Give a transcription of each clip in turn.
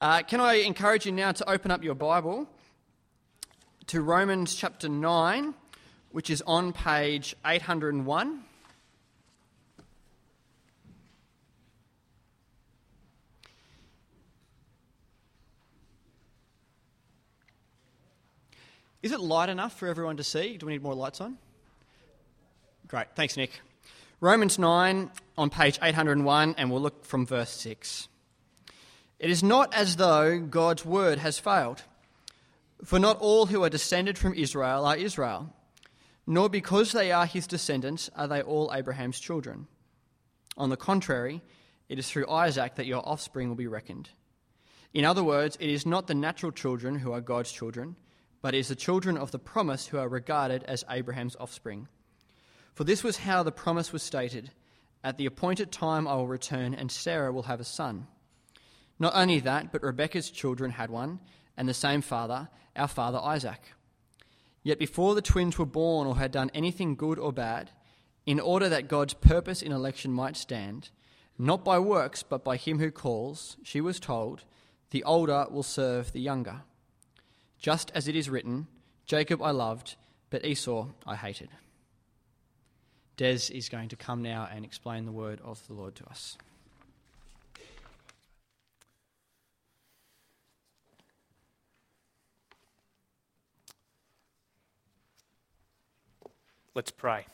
Uh, can I encourage you now to open up your Bible to Romans chapter 9, which is on page 801. Is it light enough for everyone to see? Do we need more lights on? Great, thanks, Nick. Romans 9 on page 801, and we'll look from verse 6. It is not as though God's word has failed, for not all who are descended from Israel are Israel, nor because they are his descendants are they all Abraham's children. On the contrary, it is through Isaac that your offspring will be reckoned. In other words, it is not the natural children who are God's children but it is the children of the promise who are regarded as Abraham's offspring. For this was how the promise was stated At the appointed time I will return, and Sarah will have a son. Not only that, but Rebekah's children had one, and the same father, our father Isaac. Yet before the twins were born or had done anything good or bad, in order that God's purpose in election might stand, not by works, but by him who calls, she was told, The older will serve the younger just as it is written, Jacob I loved, but Esau I hated. Des is going to come now and explain the word of the Lord to us. Let's pray.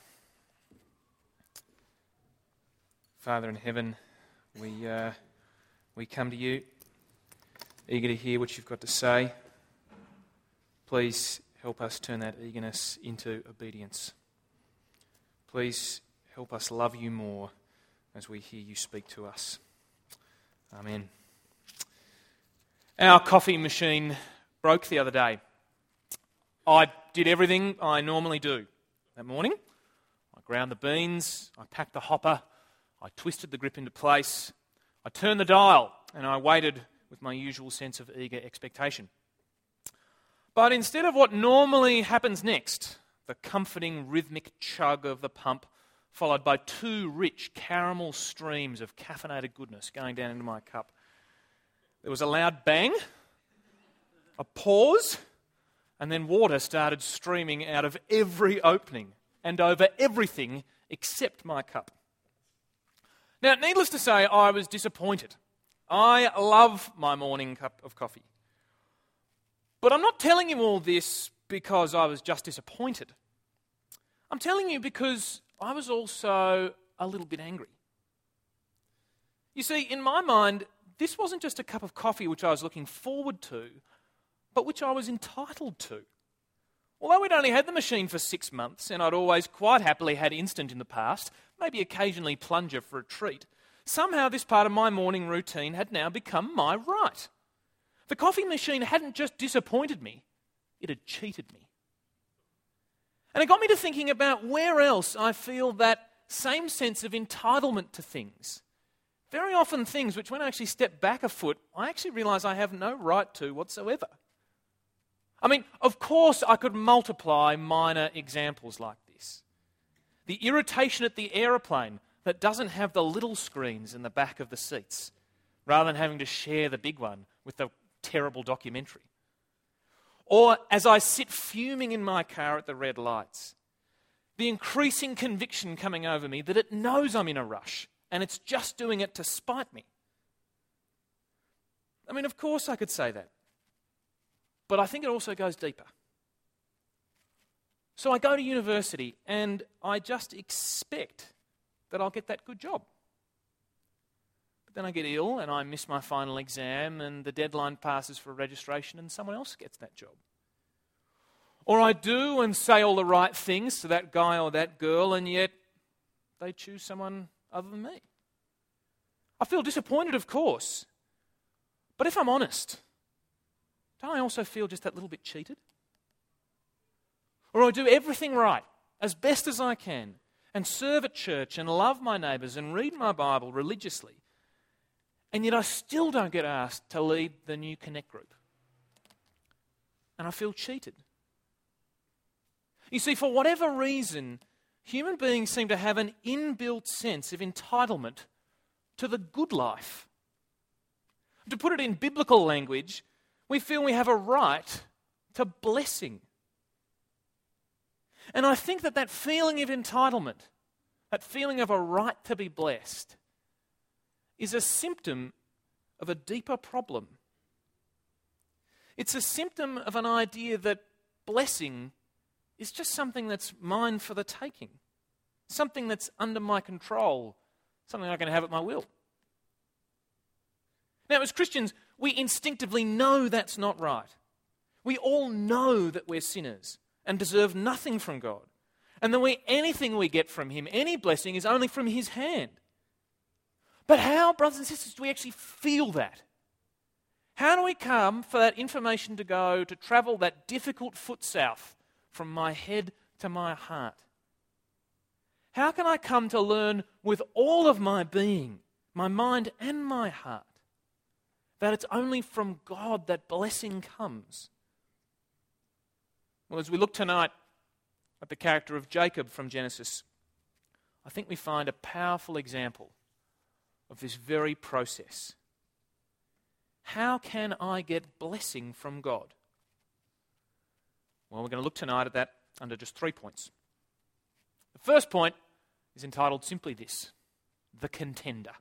Father in heaven, we, uh, we come to you eager to hear what you've got to say. Please help us turn that eagerness into obedience. Please help us love you more as we hear you speak to us. Amen. Our coffee machine broke the other day. I did everything I normally do that morning. I ground the beans, I packed the hopper, I twisted the grip into place, I turned the dial, and I waited with my usual sense of eager expectation. But instead of what normally happens next, the comforting rhythmic chug of the pump, followed by two rich caramel streams of caffeinated goodness going down into my cup, there was a loud bang, a pause, and then water started streaming out of every opening and over everything except my cup. Now, needless to say, I was disappointed. I love my morning cup of coffee. But I'm not telling you all this because I was just disappointed. I'm telling you because I was also a little bit angry. You see, in my mind, this wasn't just a cup of coffee which I was looking forward to, but which I was entitled to. Although we'd only had the machine for six months, and I'd always quite happily had instant in the past, maybe occasionally plunger for a treat, somehow this part of my morning routine had now become my right. The coffee machine hadn't just disappointed me, it had cheated me. And it got me to thinking about where else I feel that same sense of entitlement to things. Very often, things which, when I actually step back a foot, I actually realize I have no right to whatsoever. I mean, of course, I could multiply minor examples like this. The irritation at the aeroplane that doesn't have the little screens in the back of the seats, rather than having to share the big one with the terrible documentary. Or as I sit fuming in my car at the red lights, the increasing conviction coming over me that it knows I'm in a rush and it's just doing it to spite me. I mean, of course I could say that. But I think it also goes deeper. So I go to university and I just expect that I'll get that good job. But then I get ill and I miss my final exam, and the deadline passes for registration, and someone else gets that job. Or I do and say all the right things to that guy or that girl, and yet they choose someone other than me. I feel disappointed, of course. But if I'm honest, don't I also feel just that little bit cheated? Or I do everything right, as best as I can, and serve at church and love my neighbours and read my Bible religiously, and yet I still don't get asked to lead the new Connect group. And I feel cheated. You see, for whatever reason, human beings seem to have an inbuilt sense of entitlement to the good life. To put it in biblical language, we feel we have a right to blessing. And I think that that feeling of entitlement, that feeling of a right to be blessed, is a symptom of a deeper problem. It's a symptom of an idea that blessing is just something that's mine for the taking, something that's under my control, something I can have at my will. Now, as Christians, we instinctively know that's not right. We all know that we're sinners and deserve nothing from God. And that we, anything we get from Him, any blessing, is only from His hand. But how, brothers and sisters, do we actually feel that? How do we come for that information to go, to travel that difficult foot south from my head to my heart? How can I come to learn with all of my being, my mind and my heart, that it's only from God that blessing comes? Well, as we look tonight at the character of Jacob from Genesis, I think we find a powerful example of this very process. How can I get blessing from God? Well, we're going to look tonight at that under just three points. The first point is entitled simply this The Contender.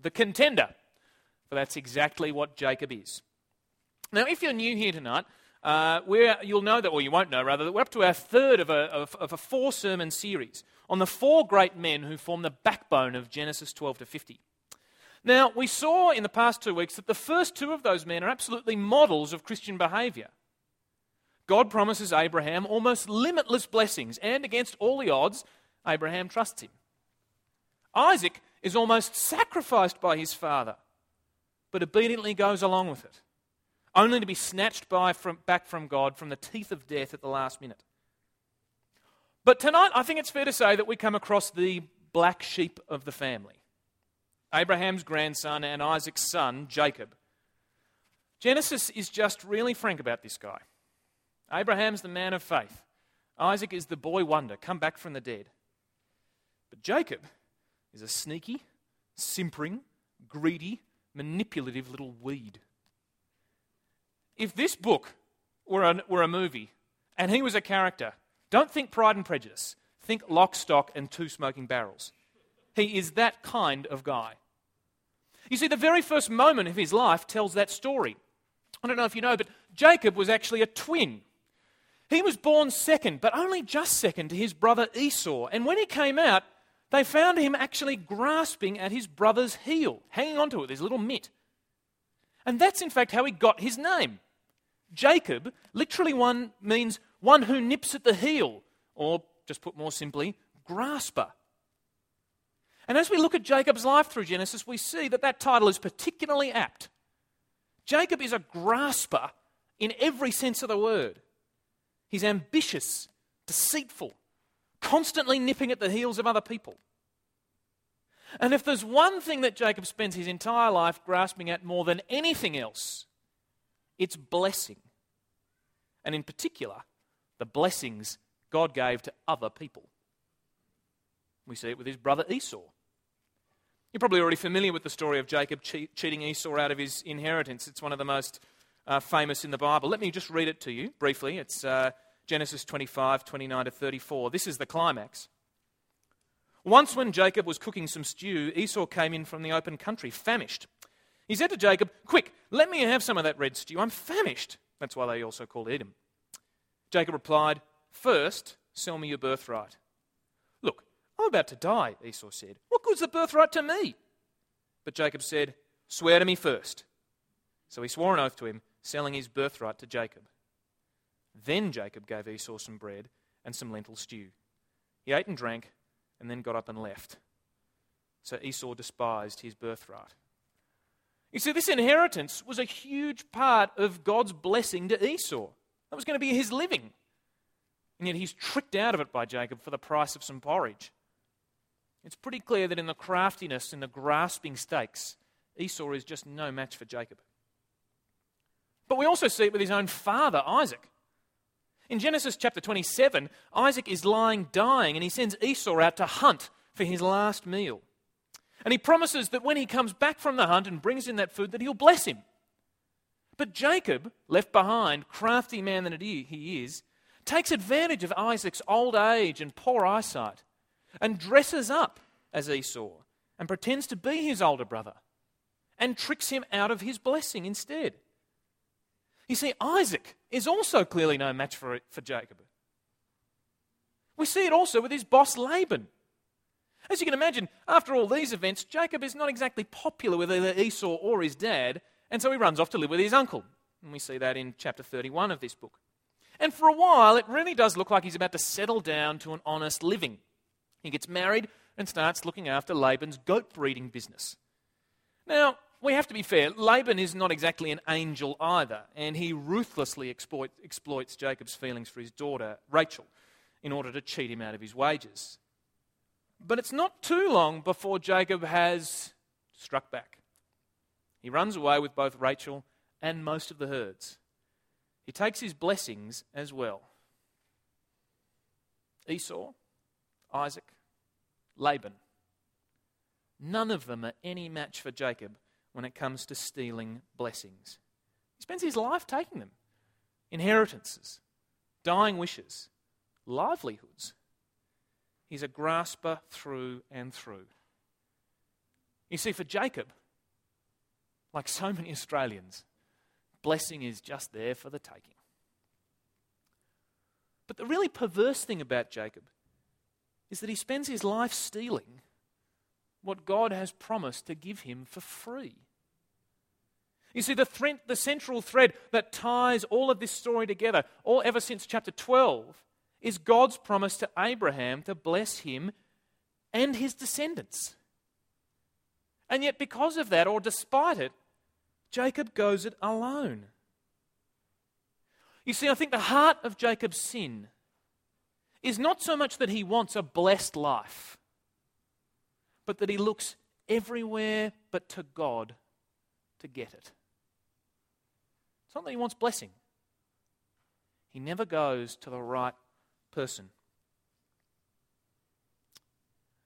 The Contender. That's exactly what Jacob is. Now, if you're new here tonight, uh, you'll know that, or you won't know rather, that we're up to our third of a, of, of a four sermon series on the four great men who form the backbone of Genesis 12 to 50. Now, we saw in the past two weeks that the first two of those men are absolutely models of Christian behavior. God promises Abraham almost limitless blessings, and against all the odds, Abraham trusts him. Isaac is almost sacrificed by his father, but obediently goes along with it only to be snatched by from, back from God from the teeth of death at the last minute. But tonight, I think it's fair to say that we come across the black sheep of the family Abraham's grandson and Isaac's son, Jacob. Genesis is just really frank about this guy. Abraham's the man of faith, Isaac is the boy wonder, come back from the dead. But Jacob is a sneaky, simpering, greedy, manipulative little weed if this book were a, were a movie and he was a character, don't think Pride and Prejudice. Think Lock, Stock, and Two Smoking Barrels. He is that kind of guy. You see, the very first moment of his life tells that story. I don't know if you know, but Jacob was actually a twin. He was born second, but only just second to his brother Esau. And when he came out, they found him actually grasping at his brother's heel, hanging onto it with his little mitt. And that's in fact how he got his name. Jacob literally one means one who nips at the heel, or just put more simply, grasper. And as we look at Jacob's life through Genesis, we see that that title is particularly apt. Jacob is a grasper in every sense of the word. He's ambitious, deceitful, constantly nipping at the heels of other people. And if there's one thing that Jacob spends his entire life grasping at more than anything else, it's blessing. And in particular, the blessings God gave to other people. We see it with his brother Esau. You're probably already familiar with the story of Jacob cheating Esau out of his inheritance. It's one of the most uh, famous in the Bible. Let me just read it to you briefly. It's uh, Genesis 25, 29 to 34. This is the climax. Once, when Jacob was cooking some stew, Esau came in from the open country, famished. He said to Jacob, Quick, let me have some of that red stew. I'm famished. That's why they also called Edom. Jacob replied, First, sell me your birthright. Look, I'm about to die, Esau said. What good's the birthright to me? But Jacob said, Swear to me first. So he swore an oath to him, selling his birthright to Jacob. Then Jacob gave Esau some bread and some lentil stew. He ate and drank and then got up and left. So Esau despised his birthright. You see, this inheritance was a huge part of God's blessing to Esau. That was going to be his living. And yet he's tricked out of it by Jacob for the price of some porridge. It's pretty clear that in the craftiness and the grasping stakes, Esau is just no match for Jacob. But we also see it with his own father, Isaac. In Genesis chapter 27, Isaac is lying dying and he sends Esau out to hunt for his last meal. And he promises that when he comes back from the hunt and brings in that food, that he'll bless him. But Jacob, left behind, crafty man that he is, takes advantage of Isaac's old age and poor eyesight and dresses up as Esau and pretends to be his older brother and tricks him out of his blessing instead. You see, Isaac is also clearly no match for, for Jacob. We see it also with his boss Laban. As you can imagine, after all these events, Jacob is not exactly popular with either Esau or his dad, and so he runs off to live with his uncle. And we see that in chapter 31 of this book. And for a while, it really does look like he's about to settle down to an honest living. He gets married and starts looking after Laban's goat breeding business. Now, we have to be fair, Laban is not exactly an angel either, and he ruthlessly exploit, exploits Jacob's feelings for his daughter, Rachel, in order to cheat him out of his wages. But it's not too long before Jacob has struck back. He runs away with both Rachel and most of the herds. He takes his blessings as well. Esau, Isaac, Laban. None of them are any match for Jacob when it comes to stealing blessings. He spends his life taking them inheritances, dying wishes, livelihoods. He's a grasper through and through. You see, for Jacob, like so many Australians, blessing is just there for the taking. But the really perverse thing about Jacob is that he spends his life stealing what God has promised to give him for free. You see, the, thread, the central thread that ties all of this story together, all ever since chapter 12, is God's promise to Abraham to bless him and his descendants. And yet, because of that, or despite it, Jacob goes it alone. You see, I think the heart of Jacob's sin is not so much that he wants a blessed life, but that he looks everywhere but to God to get it. It's not that he wants blessing, he never goes to the right person.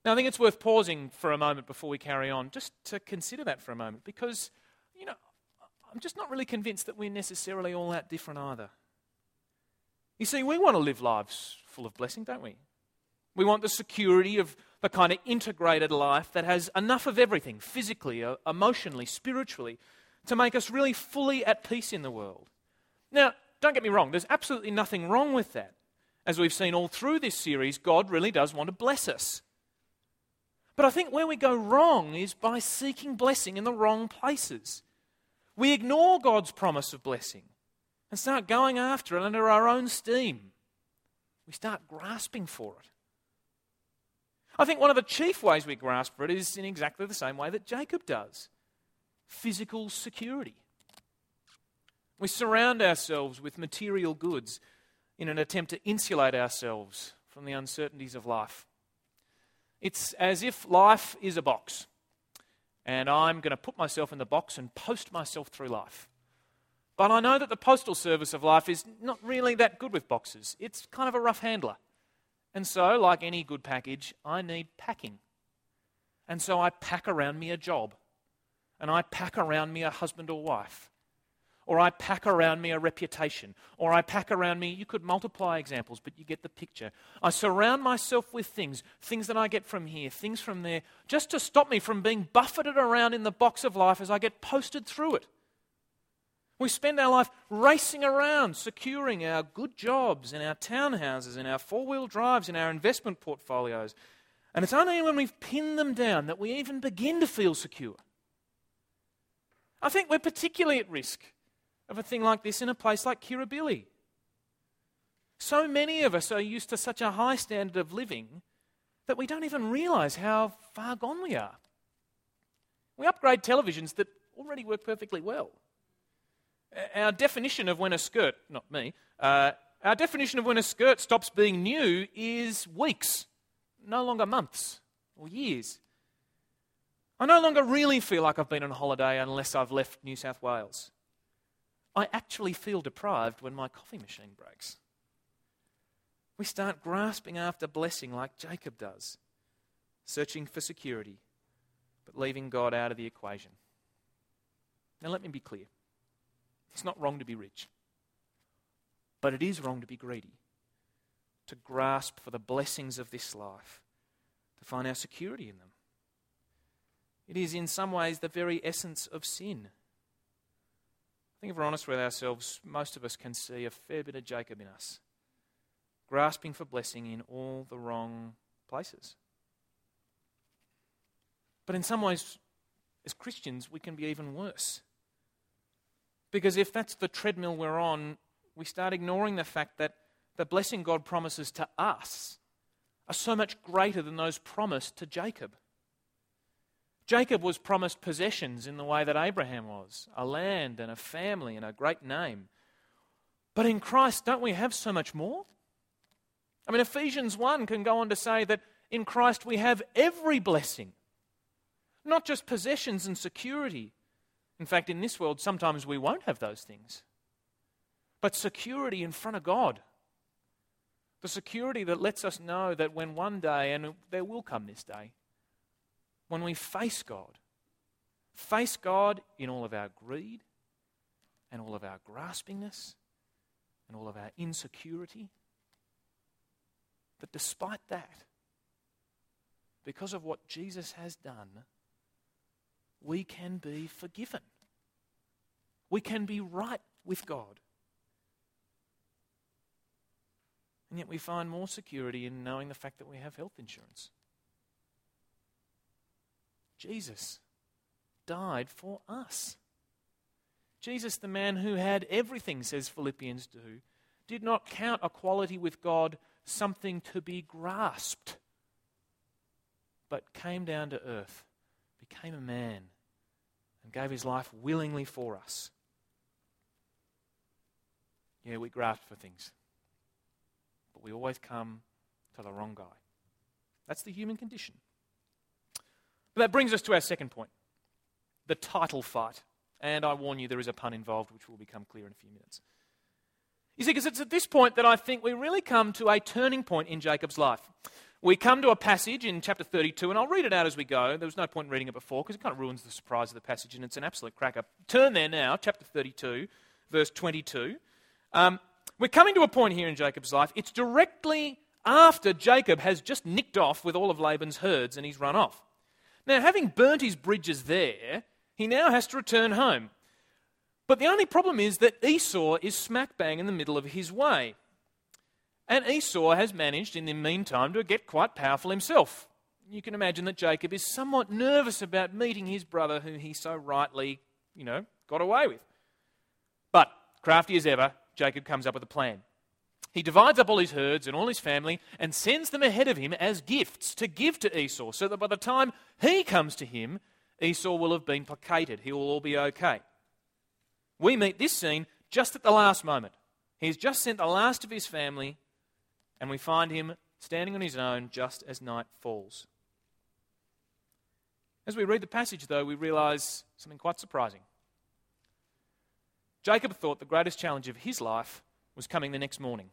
Now, I think it's worth pausing for a moment before we carry on, just to consider that for a moment, because, you know, I'm just not really convinced that we're necessarily all that different either. You see, we want to live lives full of blessing, don't we? We want the security of the kind of integrated life that has enough of everything physically, uh, emotionally, spiritually to make us really fully at peace in the world. Now, don't get me wrong, there's absolutely nothing wrong with that. As we've seen all through this series, God really does want to bless us. But I think where we go wrong is by seeking blessing in the wrong places. We ignore God's promise of blessing and start going after it under our own steam. We start grasping for it. I think one of the chief ways we grasp for it is in exactly the same way that Jacob does physical security. We surround ourselves with material goods in an attempt to insulate ourselves from the uncertainties of life. It's as if life is a box, and I'm going to put myself in the box and post myself through life. But I know that the postal service of life is not really that good with boxes. It's kind of a rough handler. And so, like any good package, I need packing. And so I pack around me a job. And I pack around me a husband or wife. Or I pack around me a reputation. Or I pack around me, you could multiply examples, but you get the picture. I surround myself with things, things that I get from here, things from there, just to stop me from being buffeted around in the box of life as I get posted through it. We spend our life racing around, securing our good jobs and our townhouses, and our four wheel drives, and our investment portfolios. And it's only when we've pinned them down that we even begin to feel secure. I think we're particularly at risk of a thing like this in a place like Kirribilli. So many of us are used to such a high standard of living that we don't even realize how far gone we are. We upgrade televisions that already work perfectly well. Our definition of when a skirt, not me, uh, our definition of when a skirt stops being new is weeks, no longer months or years. I no longer really feel like I've been on holiday unless I've left New South Wales. I actually feel deprived when my coffee machine breaks. We start grasping after blessing like Jacob does, searching for security, but leaving God out of the equation. Now, let me be clear it's not wrong to be rich, but it is wrong to be greedy, to grasp for the blessings of this life, to find our security in them. It is, in some ways, the very essence of sin. I think if we're honest with ourselves, most of us can see a fair bit of Jacob in us, grasping for blessing in all the wrong places. But in some ways, as Christians, we can be even worse. Because if that's the treadmill we're on, we start ignoring the fact that the blessing God promises to us are so much greater than those promised to Jacob. Jacob was promised possessions in the way that Abraham was a land and a family and a great name. But in Christ, don't we have so much more? I mean, Ephesians 1 can go on to say that in Christ we have every blessing, not just possessions and security. In fact, in this world, sometimes we won't have those things, but security in front of God. The security that lets us know that when one day, and there will come this day, when we face God, face God in all of our greed and all of our graspingness and all of our insecurity, But despite that, because of what Jesus has done, we can be forgiven. We can be right with God. And yet we find more security in knowing the fact that we have health insurance. Jesus died for us. Jesus, the man who had everything, says Philippians 2, did not count equality with God something to be grasped, but came down to earth, became a man, and gave his life willingly for us. Yeah, we grasp for things, but we always come to the wrong guy. That's the human condition. But that brings us to our second point the title fight. And I warn you, there is a pun involved, which will become clear in a few minutes. You see, because it's at this point that I think we really come to a turning point in Jacob's life. We come to a passage in chapter 32, and I'll read it out as we go. There was no point in reading it before because it kind of ruins the surprise of the passage, and it's an absolute cracker. Turn there now, chapter 32, verse 22. Um, we're coming to a point here in Jacob's life. It's directly after Jacob has just nicked off with all of Laban's herds and he's run off. Now, having burnt his bridges there, he now has to return home. But the only problem is that Esau is smack bang in the middle of his way. And Esau has managed, in the meantime, to get quite powerful himself. You can imagine that Jacob is somewhat nervous about meeting his brother, who he so rightly, you know, got away with. But, crafty as ever, Jacob comes up with a plan. He divides up all his herds and all his family and sends them ahead of him as gifts to give to Esau, so that by the time he comes to him, Esau will have been placated. He will all be okay. We meet this scene just at the last moment. He's just sent the last of his family, and we find him standing on his own just as night falls. As we read the passage, though, we realize something quite surprising. Jacob thought the greatest challenge of his life was coming the next morning.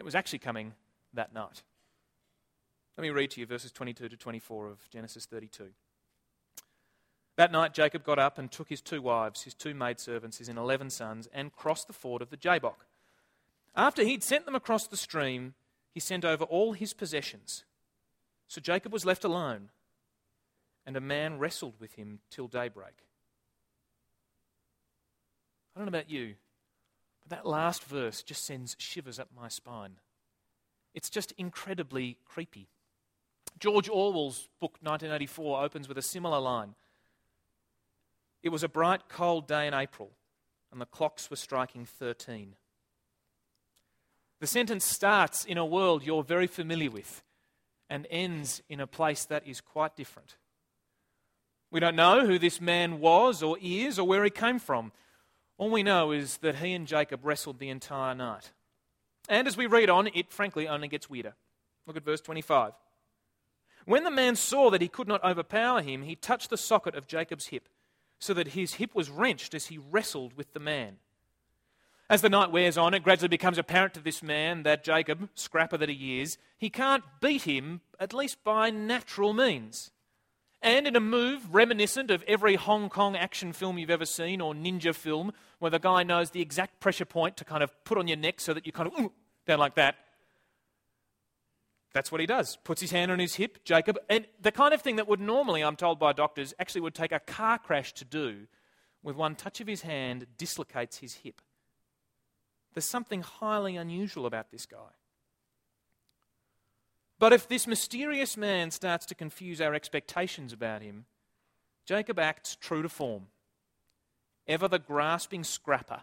It was actually coming that night. Let me read to you verses 22 to 24 of Genesis 32. That night, Jacob got up and took his two wives, his two maidservants, his eleven sons, and crossed the ford of the Jabbok. After he'd sent them across the stream, he sent over all his possessions. So Jacob was left alone, and a man wrestled with him till daybreak. I don't know about you, that last verse just sends shivers up my spine. It's just incredibly creepy. George Orwell's book 1984 opens with a similar line. It was a bright, cold day in April, and the clocks were striking 13. The sentence starts in a world you're very familiar with and ends in a place that is quite different. We don't know who this man was or is or where he came from. All we know is that he and Jacob wrestled the entire night. And as we read on, it frankly only gets weirder. Look at verse 25. When the man saw that he could not overpower him, he touched the socket of Jacob's hip, so that his hip was wrenched as he wrestled with the man. As the night wears on, it gradually becomes apparent to this man that Jacob, scrapper that he is, he can't beat him, at least by natural means. And in a move reminiscent of every Hong Kong action film you've ever seen or ninja film, where the guy knows the exact pressure point to kind of put on your neck so that you kind of ooh, down like that. That's what he does. Puts his hand on his hip, Jacob. And the kind of thing that would normally, I'm told by doctors, actually would take a car crash to do, with one touch of his hand, dislocates his hip. There's something highly unusual about this guy. But if this mysterious man starts to confuse our expectations about him, Jacob acts true to form. Ever the grasping scrapper,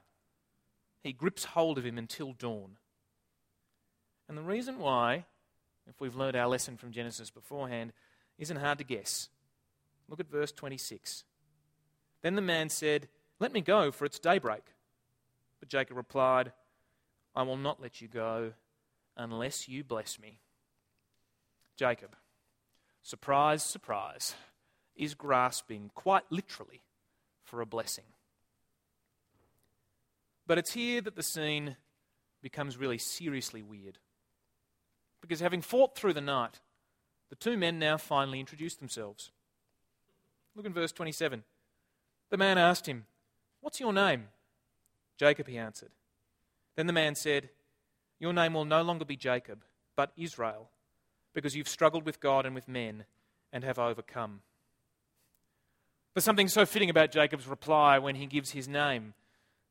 he grips hold of him until dawn. And the reason why, if we've learned our lesson from Genesis beforehand, isn't hard to guess. Look at verse 26. Then the man said, Let me go, for it's daybreak. But Jacob replied, I will not let you go unless you bless me. Jacob, surprise, surprise, is grasping quite literally for a blessing. But it's here that the scene becomes really seriously weird. Because having fought through the night, the two men now finally introduce themselves. Look in verse 27. The man asked him, What's your name? Jacob, he answered. Then the man said, Your name will no longer be Jacob, but Israel because you've struggled with God and with men and have overcome. There's something so fitting about Jacob's reply when he gives his name.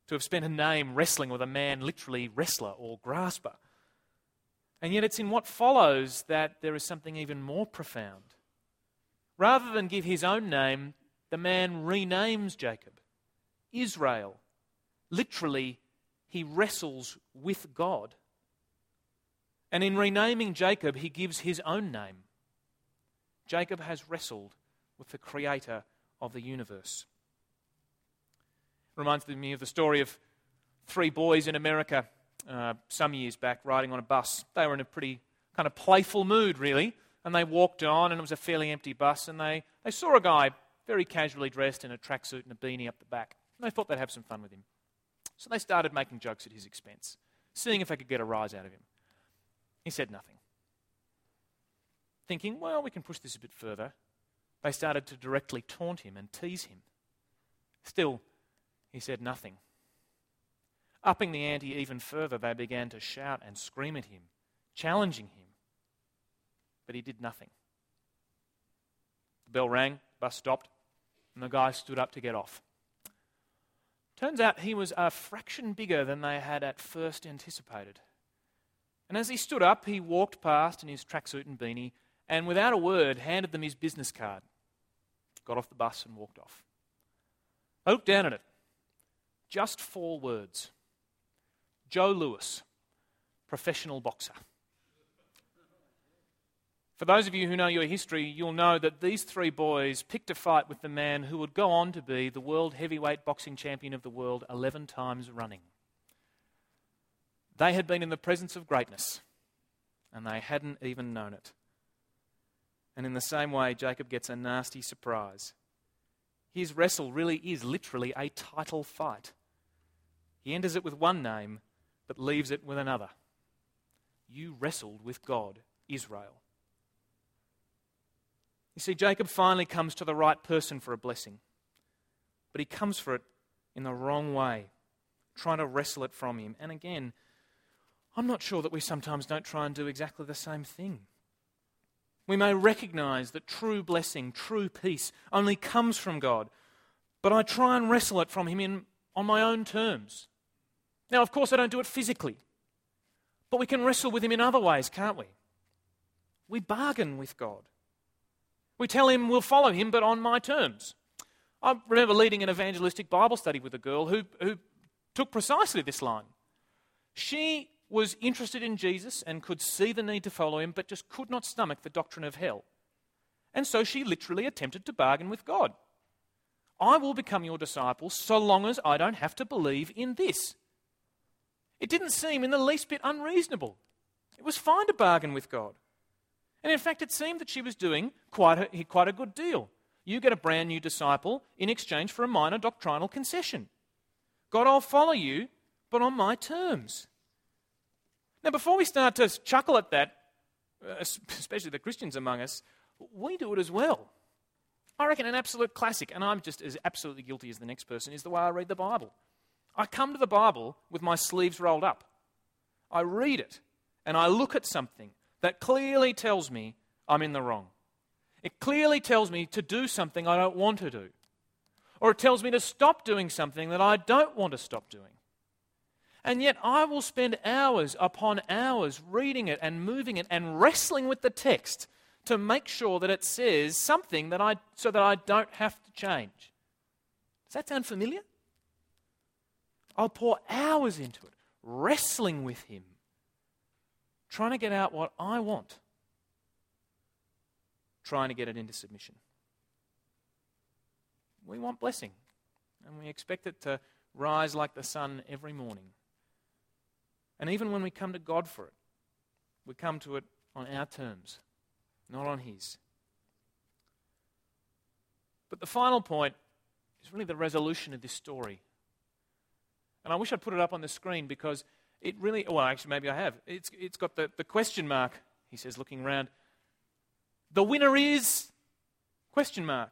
To have spent a name wrestling with a man, literally wrestler or grasper. And yet it's in what follows that there is something even more profound. Rather than give his own name, the man renames Jacob Israel. Literally, he wrestles with God. And in renaming Jacob, he gives his own name. Jacob has wrestled with the creator of the universe. Reminds me of the story of three boys in America uh, some years back riding on a bus. They were in a pretty kind of playful mood, really. And they walked on, and it was a fairly empty bus, and they, they saw a guy very casually dressed in a tracksuit and a beanie up the back. And they thought they'd have some fun with him. So they started making jokes at his expense, seeing if they could get a rise out of him. He said nothing. Thinking, well, we can push this a bit further, they started to directly taunt him and tease him. Still, he said nothing. Upping the ante even further, they began to shout and scream at him, challenging him. But he did nothing. The bell rang, the bus stopped, and the guy stood up to get off. Turns out he was a fraction bigger than they had at first anticipated. And as he stood up, he walked past in his tracksuit and beanie and, without a word, handed them his business card. Got off the bus and walked off. I looked down at it. Just four words Joe Louis, professional boxer. For those of you who know your history, you'll know that these three boys picked a fight with the man who would go on to be the world heavyweight boxing champion of the world 11 times running. They had been in the presence of greatness, and they hadn't even known it. And in the same way, Jacob gets a nasty surprise. His wrestle really is literally a title fight. He enters it with one name, but leaves it with another. You wrestled with God, Israel. You see, Jacob finally comes to the right person for a blessing, but he comes for it in the wrong way, trying to wrestle it from him. And again, I'm not sure that we sometimes don't try and do exactly the same thing. We may recognize that true blessing, true peace only comes from God, but I try and wrestle it from Him in, on my own terms. Now, of course, I don't do it physically, but we can wrestle with Him in other ways, can't we? We bargain with God. We tell Him we'll follow Him, but on my terms. I remember leading an evangelistic Bible study with a girl who, who took precisely this line. She was interested in Jesus and could see the need to follow him, but just could not stomach the doctrine of hell. And so she literally attempted to bargain with God. I will become your disciple so long as I don't have to believe in this. It didn't seem in the least bit unreasonable. It was fine to bargain with God. And in fact, it seemed that she was doing quite a, quite a good deal. You get a brand new disciple in exchange for a minor doctrinal concession. God, I'll follow you, but on my terms. Now, before we start to chuckle at that, uh, especially the Christians among us, we do it as well. I reckon an absolute classic, and I'm just as absolutely guilty as the next person, is the way I read the Bible. I come to the Bible with my sleeves rolled up. I read it, and I look at something that clearly tells me I'm in the wrong. It clearly tells me to do something I don't want to do. Or it tells me to stop doing something that I don't want to stop doing. And yet I will spend hours upon hours reading it and moving it and wrestling with the text to make sure that it says something that I, so that I don't have to change. Does that sound familiar? I'll pour hours into it, wrestling with Him, trying to get out what I want, trying to get it into submission. We want blessing, and we expect it to rise like the sun every morning. And even when we come to God for it, we come to it on our terms, not on His. But the final point is really the resolution of this story. And I wish I'd put it up on the screen because it really, well, actually, maybe I have. It's, it's got the, the question mark, he says, looking around. The winner is question mark.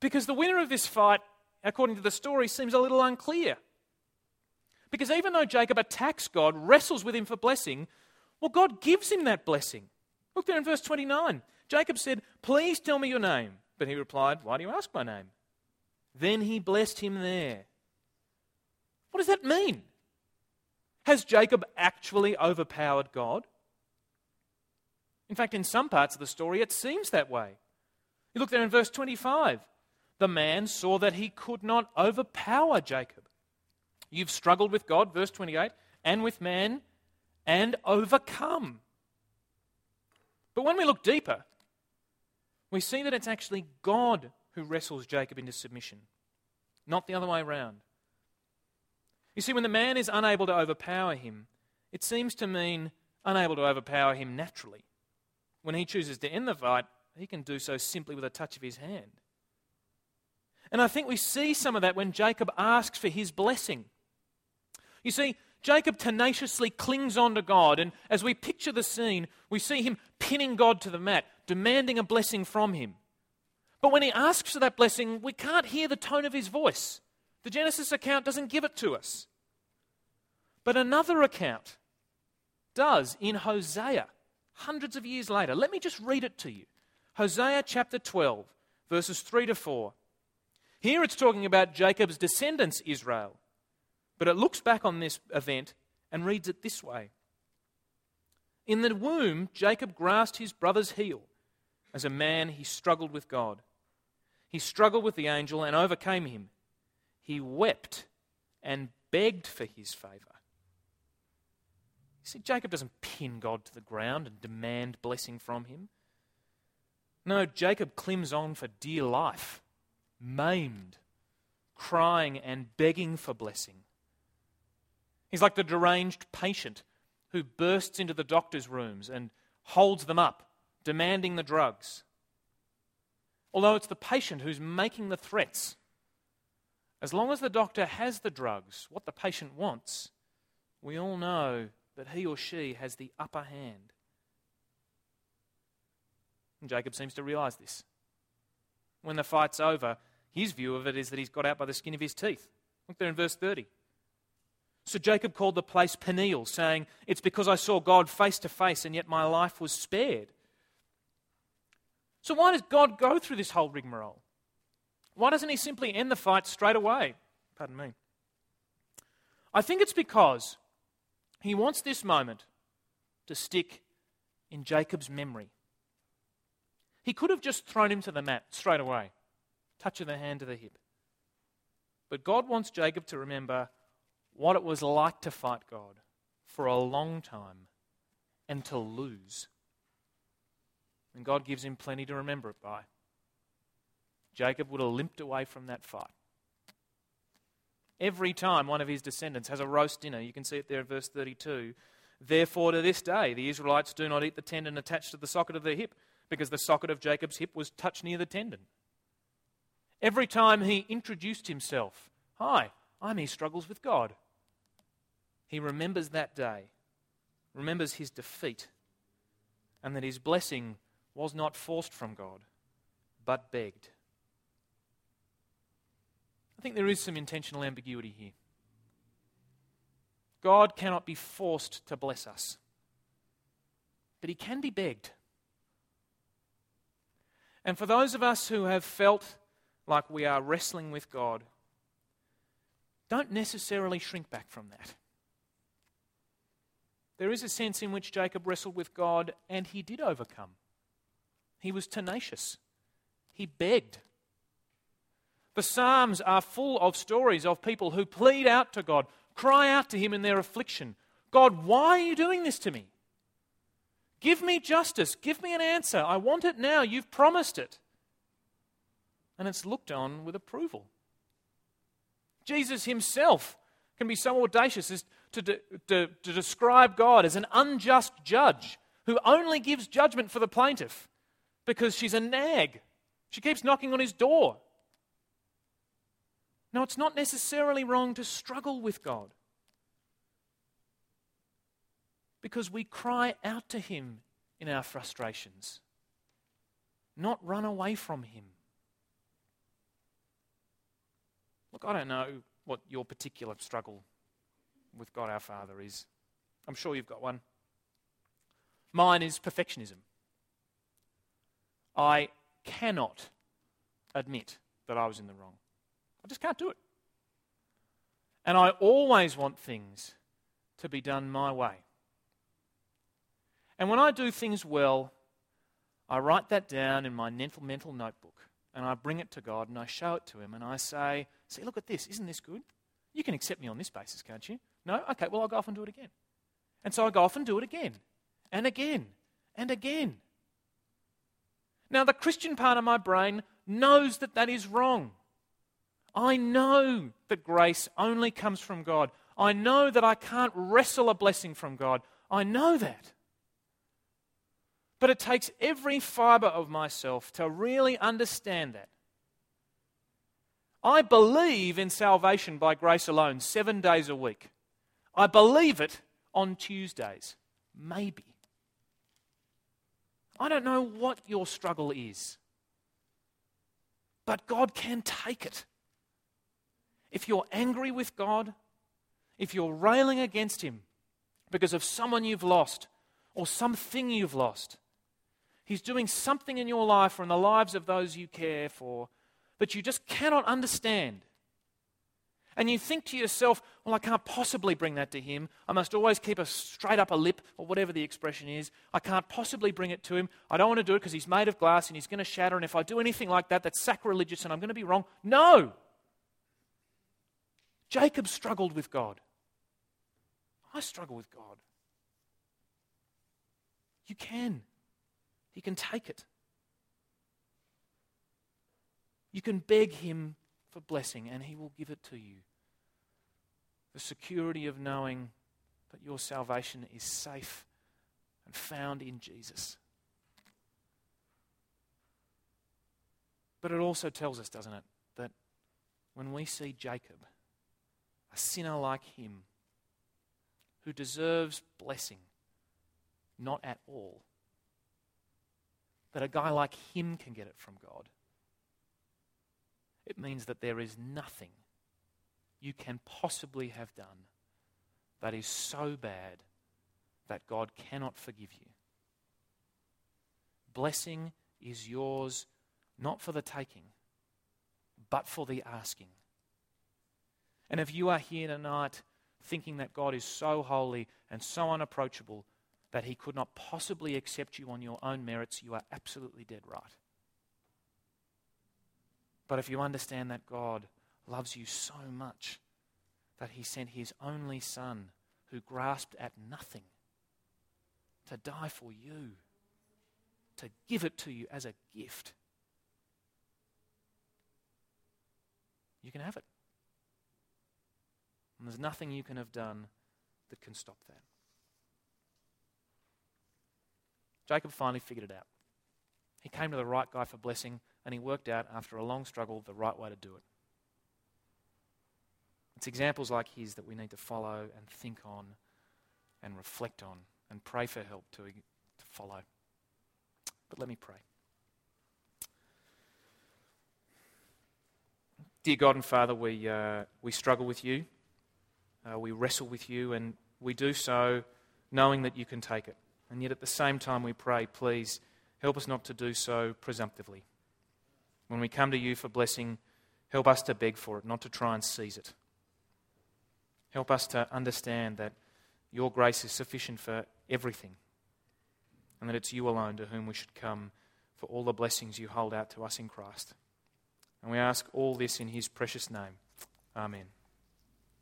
Because the winner of this fight, according to the story, seems a little unclear. Because even though Jacob attacks God, wrestles with him for blessing, well, God gives him that blessing. Look there in verse 29. Jacob said, Please tell me your name. But he replied, Why do you ask my name? Then he blessed him there. What does that mean? Has Jacob actually overpowered God? In fact, in some parts of the story, it seems that way. You look there in verse 25. The man saw that he could not overpower Jacob. You've struggled with God, verse 28, and with man, and overcome. But when we look deeper, we see that it's actually God who wrestles Jacob into submission, not the other way around. You see, when the man is unable to overpower him, it seems to mean unable to overpower him naturally. When he chooses to end the fight, he can do so simply with a touch of his hand. And I think we see some of that when Jacob asks for his blessing. You see, Jacob tenaciously clings on to God, and as we picture the scene, we see him pinning God to the mat, demanding a blessing from him. But when he asks for that blessing, we can't hear the tone of his voice. The Genesis account doesn't give it to us. But another account does in Hosea, hundreds of years later. Let me just read it to you. Hosea chapter 12, verses 3 to 4. Here it's talking about Jacob's descendants, Israel. But it looks back on this event and reads it this way In the womb, Jacob grasped his brother's heel. As a man, he struggled with God. He struggled with the angel and overcame him. He wept and begged for his favor. You see, Jacob doesn't pin God to the ground and demand blessing from him. No, Jacob climbs on for dear life, maimed, crying and begging for blessing. He's like the deranged patient who bursts into the doctor's rooms and holds them up, demanding the drugs. Although it's the patient who's making the threats. As long as the doctor has the drugs, what the patient wants, we all know that he or she has the upper hand. And Jacob seems to realize this. When the fight's over, his view of it is that he's got out by the skin of his teeth. Look there in verse 30. So Jacob called the place Peniel, saying, It's because I saw God face to face, and yet my life was spared. So why does God go through this whole rigmarole? Why doesn't he simply end the fight straight away? Pardon me. I think it's because he wants this moment to stick in Jacob's memory. He could have just thrown him to the mat straight away, touch of the hand to the hip. But God wants Jacob to remember what it was like to fight God for a long time and to lose. And God gives him plenty to remember it by. Jacob would have limped away from that fight. Every time one of his descendants has a roast dinner, you can see it there in verse 32. Therefore, to this day, the Israelites do not eat the tendon attached to the socket of their hip, because the socket of Jacob's hip was touched near the tendon. Every time he introduced himself, Hi, I'm he struggles with God. He remembers that day, remembers his defeat, and that his blessing was not forced from God, but begged. I think there is some intentional ambiguity here. God cannot be forced to bless us, but He can be begged. And for those of us who have felt like we are wrestling with God, don't necessarily shrink back from that. There is a sense in which Jacob wrestled with God and he did overcome. He was tenacious, he begged. The Psalms are full of stories of people who plead out to God, cry out to Him in their affliction God, why are you doing this to me? Give me justice. Give me an answer. I want it now. You've promised it. And it's looked on with approval. Jesus himself can be so audacious as to, to, to, to describe God as an unjust judge who only gives judgment for the plaintiff because she's a nag. She keeps knocking on his door. Now, it's not necessarily wrong to struggle with God because we cry out to Him in our frustrations, not run away from Him. Look, I don't know what your particular struggle with God our Father is. I'm sure you've got one. Mine is perfectionism. I cannot admit that I was in the wrong. I just can't do it. And I always want things to be done my way. And when I do things well, I write that down in my mental, mental notebook and I bring it to God and I show it to Him and I say, See, look at this. Isn't this good? You can accept me on this basis, can't you? No? Okay, well, I'll go off and do it again. And so I go off and do it again and again and again. Now, the Christian part of my brain knows that that is wrong. I know that grace only comes from God. I know that I can't wrestle a blessing from God. I know that. But it takes every fiber of myself to really understand that. I believe in salvation by grace alone seven days a week. I believe it on Tuesdays. Maybe. I don't know what your struggle is, but God can take it. If you're angry with God, if you're railing against Him because of someone you've lost or something you've lost, He's doing something in your life or in the lives of those you care for that you just cannot understand. And you think to yourself, well, I can't possibly bring that to him. I must always keep a straight up a lip, or whatever the expression is. I can't possibly bring it to him. I don't want to do it because he's made of glass and he's going to shatter. And if I do anything like that, that's sacrilegious and I'm going to be wrong. No! Jacob struggled with God. I struggle with God. You can. He can take it. You can beg Him for blessing, and He will give it to you. The security of knowing that your salvation is safe and found in Jesus. But it also tells us, doesn't it, that when we see Jacob, a sinner like him, who deserves blessing, not at all, that a guy like him can get it from God, it means that there is nothing you can possibly have done that is so bad that God cannot forgive you. Blessing is yours not for the taking, but for the asking. And if you are here tonight thinking that God is so holy and so unapproachable that he could not possibly accept you on your own merits, you are absolutely dead right. But if you understand that God loves you so much that he sent his only Son, who grasped at nothing, to die for you, to give it to you as a gift, you can have it. And there's nothing you can have done that can stop that. Jacob finally figured it out. He came to the right guy for blessing, and he worked out, after a long struggle, the right way to do it. It's examples like his that we need to follow and think on and reflect on and pray for help to, to follow. But let me pray. Dear God and Father, we, uh, we struggle with you, uh, we wrestle with you, and we do so knowing that you can take it. And yet at the same time, we pray, please help us not to do so presumptively. When we come to you for blessing, help us to beg for it, not to try and seize it. Help us to understand that your grace is sufficient for everything, and that it's you alone to whom we should come for all the blessings you hold out to us in Christ. And we ask all this in his precious name. Amen.